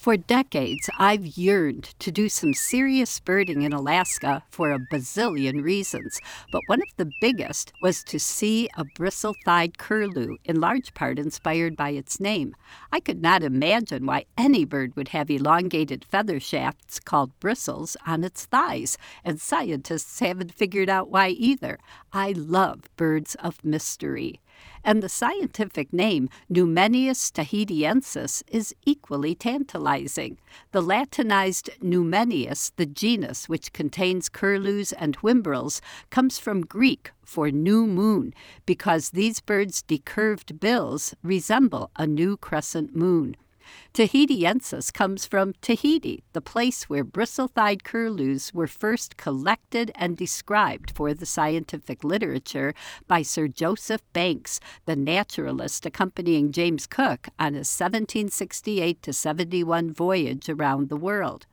For decades, I've yearned to do some serious birding in Alaska for a bazillion reasons, but one of the biggest was to see a bristle thighed curlew, in large part inspired by its name. I could not imagine why any bird would have elongated feather shafts called bristles on its thighs, and scientists haven't figured out why either. I love birds of mystery and the scientific name Numenius tahitiensis is equally tantalizing. The Latinized Numenius, the genus which contains curlews and whimbrels, comes from Greek for new moon because these birds' decurved bills resemble a new crescent moon. Tahitiensis comes from Tahiti, the place where bristle thighed curlews were first collected and described for the scientific literature by Sir Joseph Banks, the naturalist accompanying James Cook on his 1768 to 71 voyage around the world.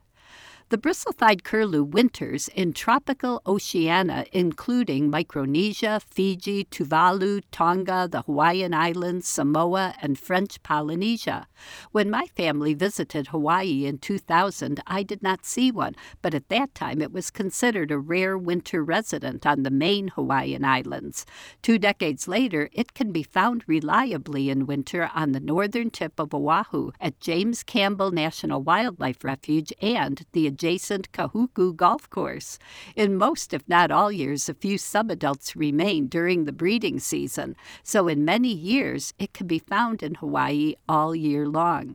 The bristle-thighed curlew winters in tropical Oceania, including Micronesia, Fiji, Tuvalu, Tonga, the Hawaiian Islands, Samoa, and French Polynesia. When my family visited Hawaii in 2000, I did not see one, but at that time it was considered a rare winter resident on the main Hawaiian Islands. Two decades later, it can be found reliably in winter on the northern tip of Oahu at James Campbell National Wildlife Refuge and the adjacent Kahuku Golf Course. In most, if not all years, a few subadults remain during the breeding season, so in many years it can be found in Hawaii all year long.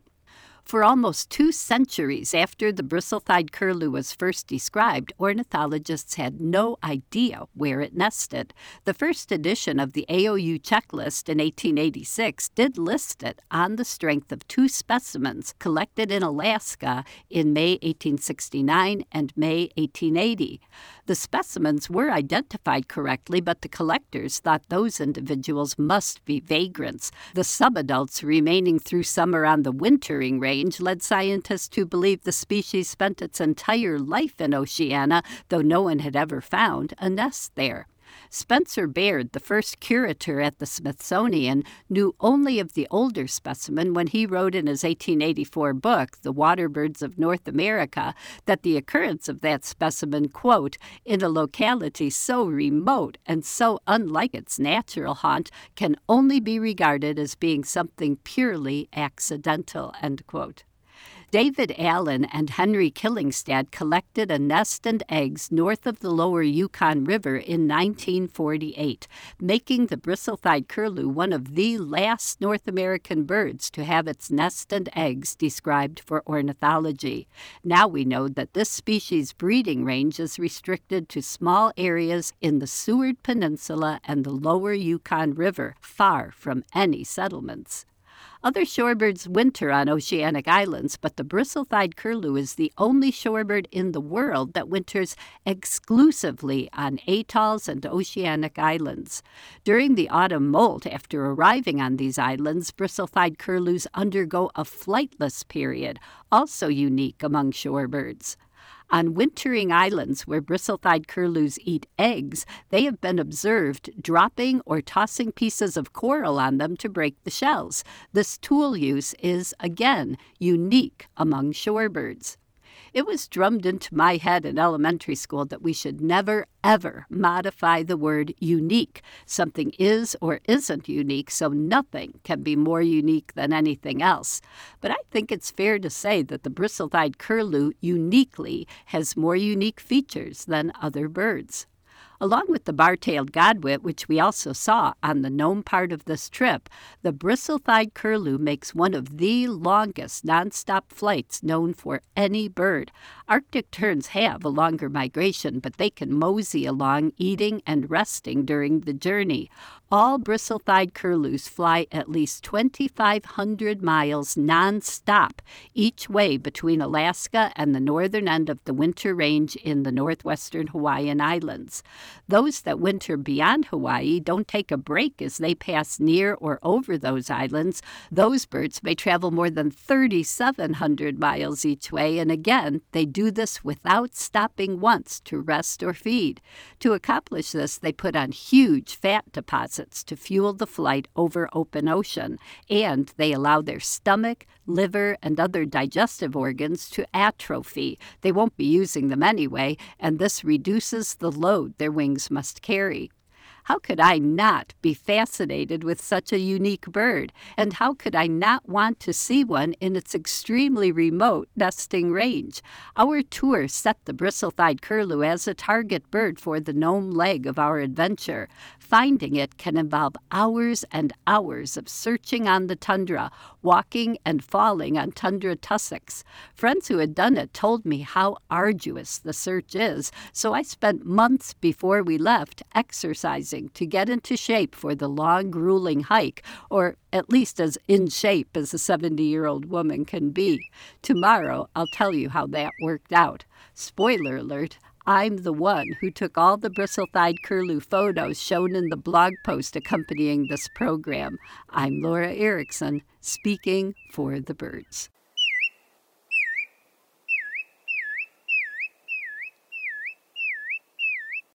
For almost two centuries after the bristle-thighed curlew was first described, ornithologists had no idea where it nested. The first edition of the AOU checklist in 1886 did list it on the strength of two specimens collected in Alaska in May 1869 and May 1880. The specimens were identified correctly, but the collectors thought those individuals must be vagrants. The subadults remaining through summer on the wintering range led scientists to believe the species spent its entire life in Oceania, though no one had ever found a nest there. Spencer Baird, the first curator at the Smithsonian, knew only of the older specimen when he wrote in his 1884 book, The Waterbirds of North America, that the occurrence of that specimen, quote, in a locality so remote and so unlike its natural haunt, can only be regarded as being something purely accidental, end quote. David Allen and Henry Kyllingstad collected a nest and eggs north of the lower Yukon River in 1948, making the bristle-thighed curlew one of the last North American birds to have its nest and eggs described for ornithology. Now we know that this species' breeding range is restricted to small areas in the Seward Peninsula and the lower Yukon River, far from any settlements. Other shorebirds winter on oceanic islands, but the bristle-thighed curlew is the only shorebird in the world that winters exclusively on atolls and oceanic islands. During the autumn molt, after arriving on these islands, bristle-thighed curlews undergo a flightless period, also unique among shorebirds. On wintering islands where bristle-thighed curlews eat eggs, they have been observed dropping or tossing pieces of coral on them to break the shells. This tool use is, again, unique among shorebirds. It was drummed into my head in elementary school that we should never, ever modify the word unique. Something is or isn't unique, so nothing can be more unique than anything else. But I think it's fair to say that the bristle thighed curlew uniquely has more unique features than other birds. Along with the bar-tailed godwit, which we also saw on the Nome part of this trip, the bristle-thighed curlew makes one of the longest nonstop flights known for any bird. Arctic terns have a longer migration, but they can mosey along eating and resting during the journey. All bristle-thighed curlews fly at least 2,500 miles nonstop each way between Alaska and the northern end of the winter range in the northwestern Hawaiian Islands. Those that winter beyond Hawaii don't take a break as they pass near or over those islands. Those birds may travel more than 3,700 miles each way, and again, they do this without stopping once to rest or feed. To accomplish this, they put on huge fat deposits to fuel the flight over open ocean, and they allow their stomach, liver, and other digestive organs to atrophy. They won't be using them anyway, and this reduces the load their wings must carry. How could I not be fascinated with such a unique bird? And how could I not want to see one in its extremely remote nesting range? Our tour set the bristle-thighed curlew as a target bird for the Nome leg of our adventure. Finding it can involve hours and hours of searching on the tundra, walking and falling on tundra tussocks. Friends who had done it told me how arduous the search is, so I spent months before we left to get into shape for the long, grueling hike, or at least as in shape as a 70 year old woman can be. Tomorrow, I'll tell you how that worked out. Spoiler alert, I'm the one who took all the bristle thighed curlew photos shown in the blog post accompanying this program. I'm Laura Erickson, speaking for the birds.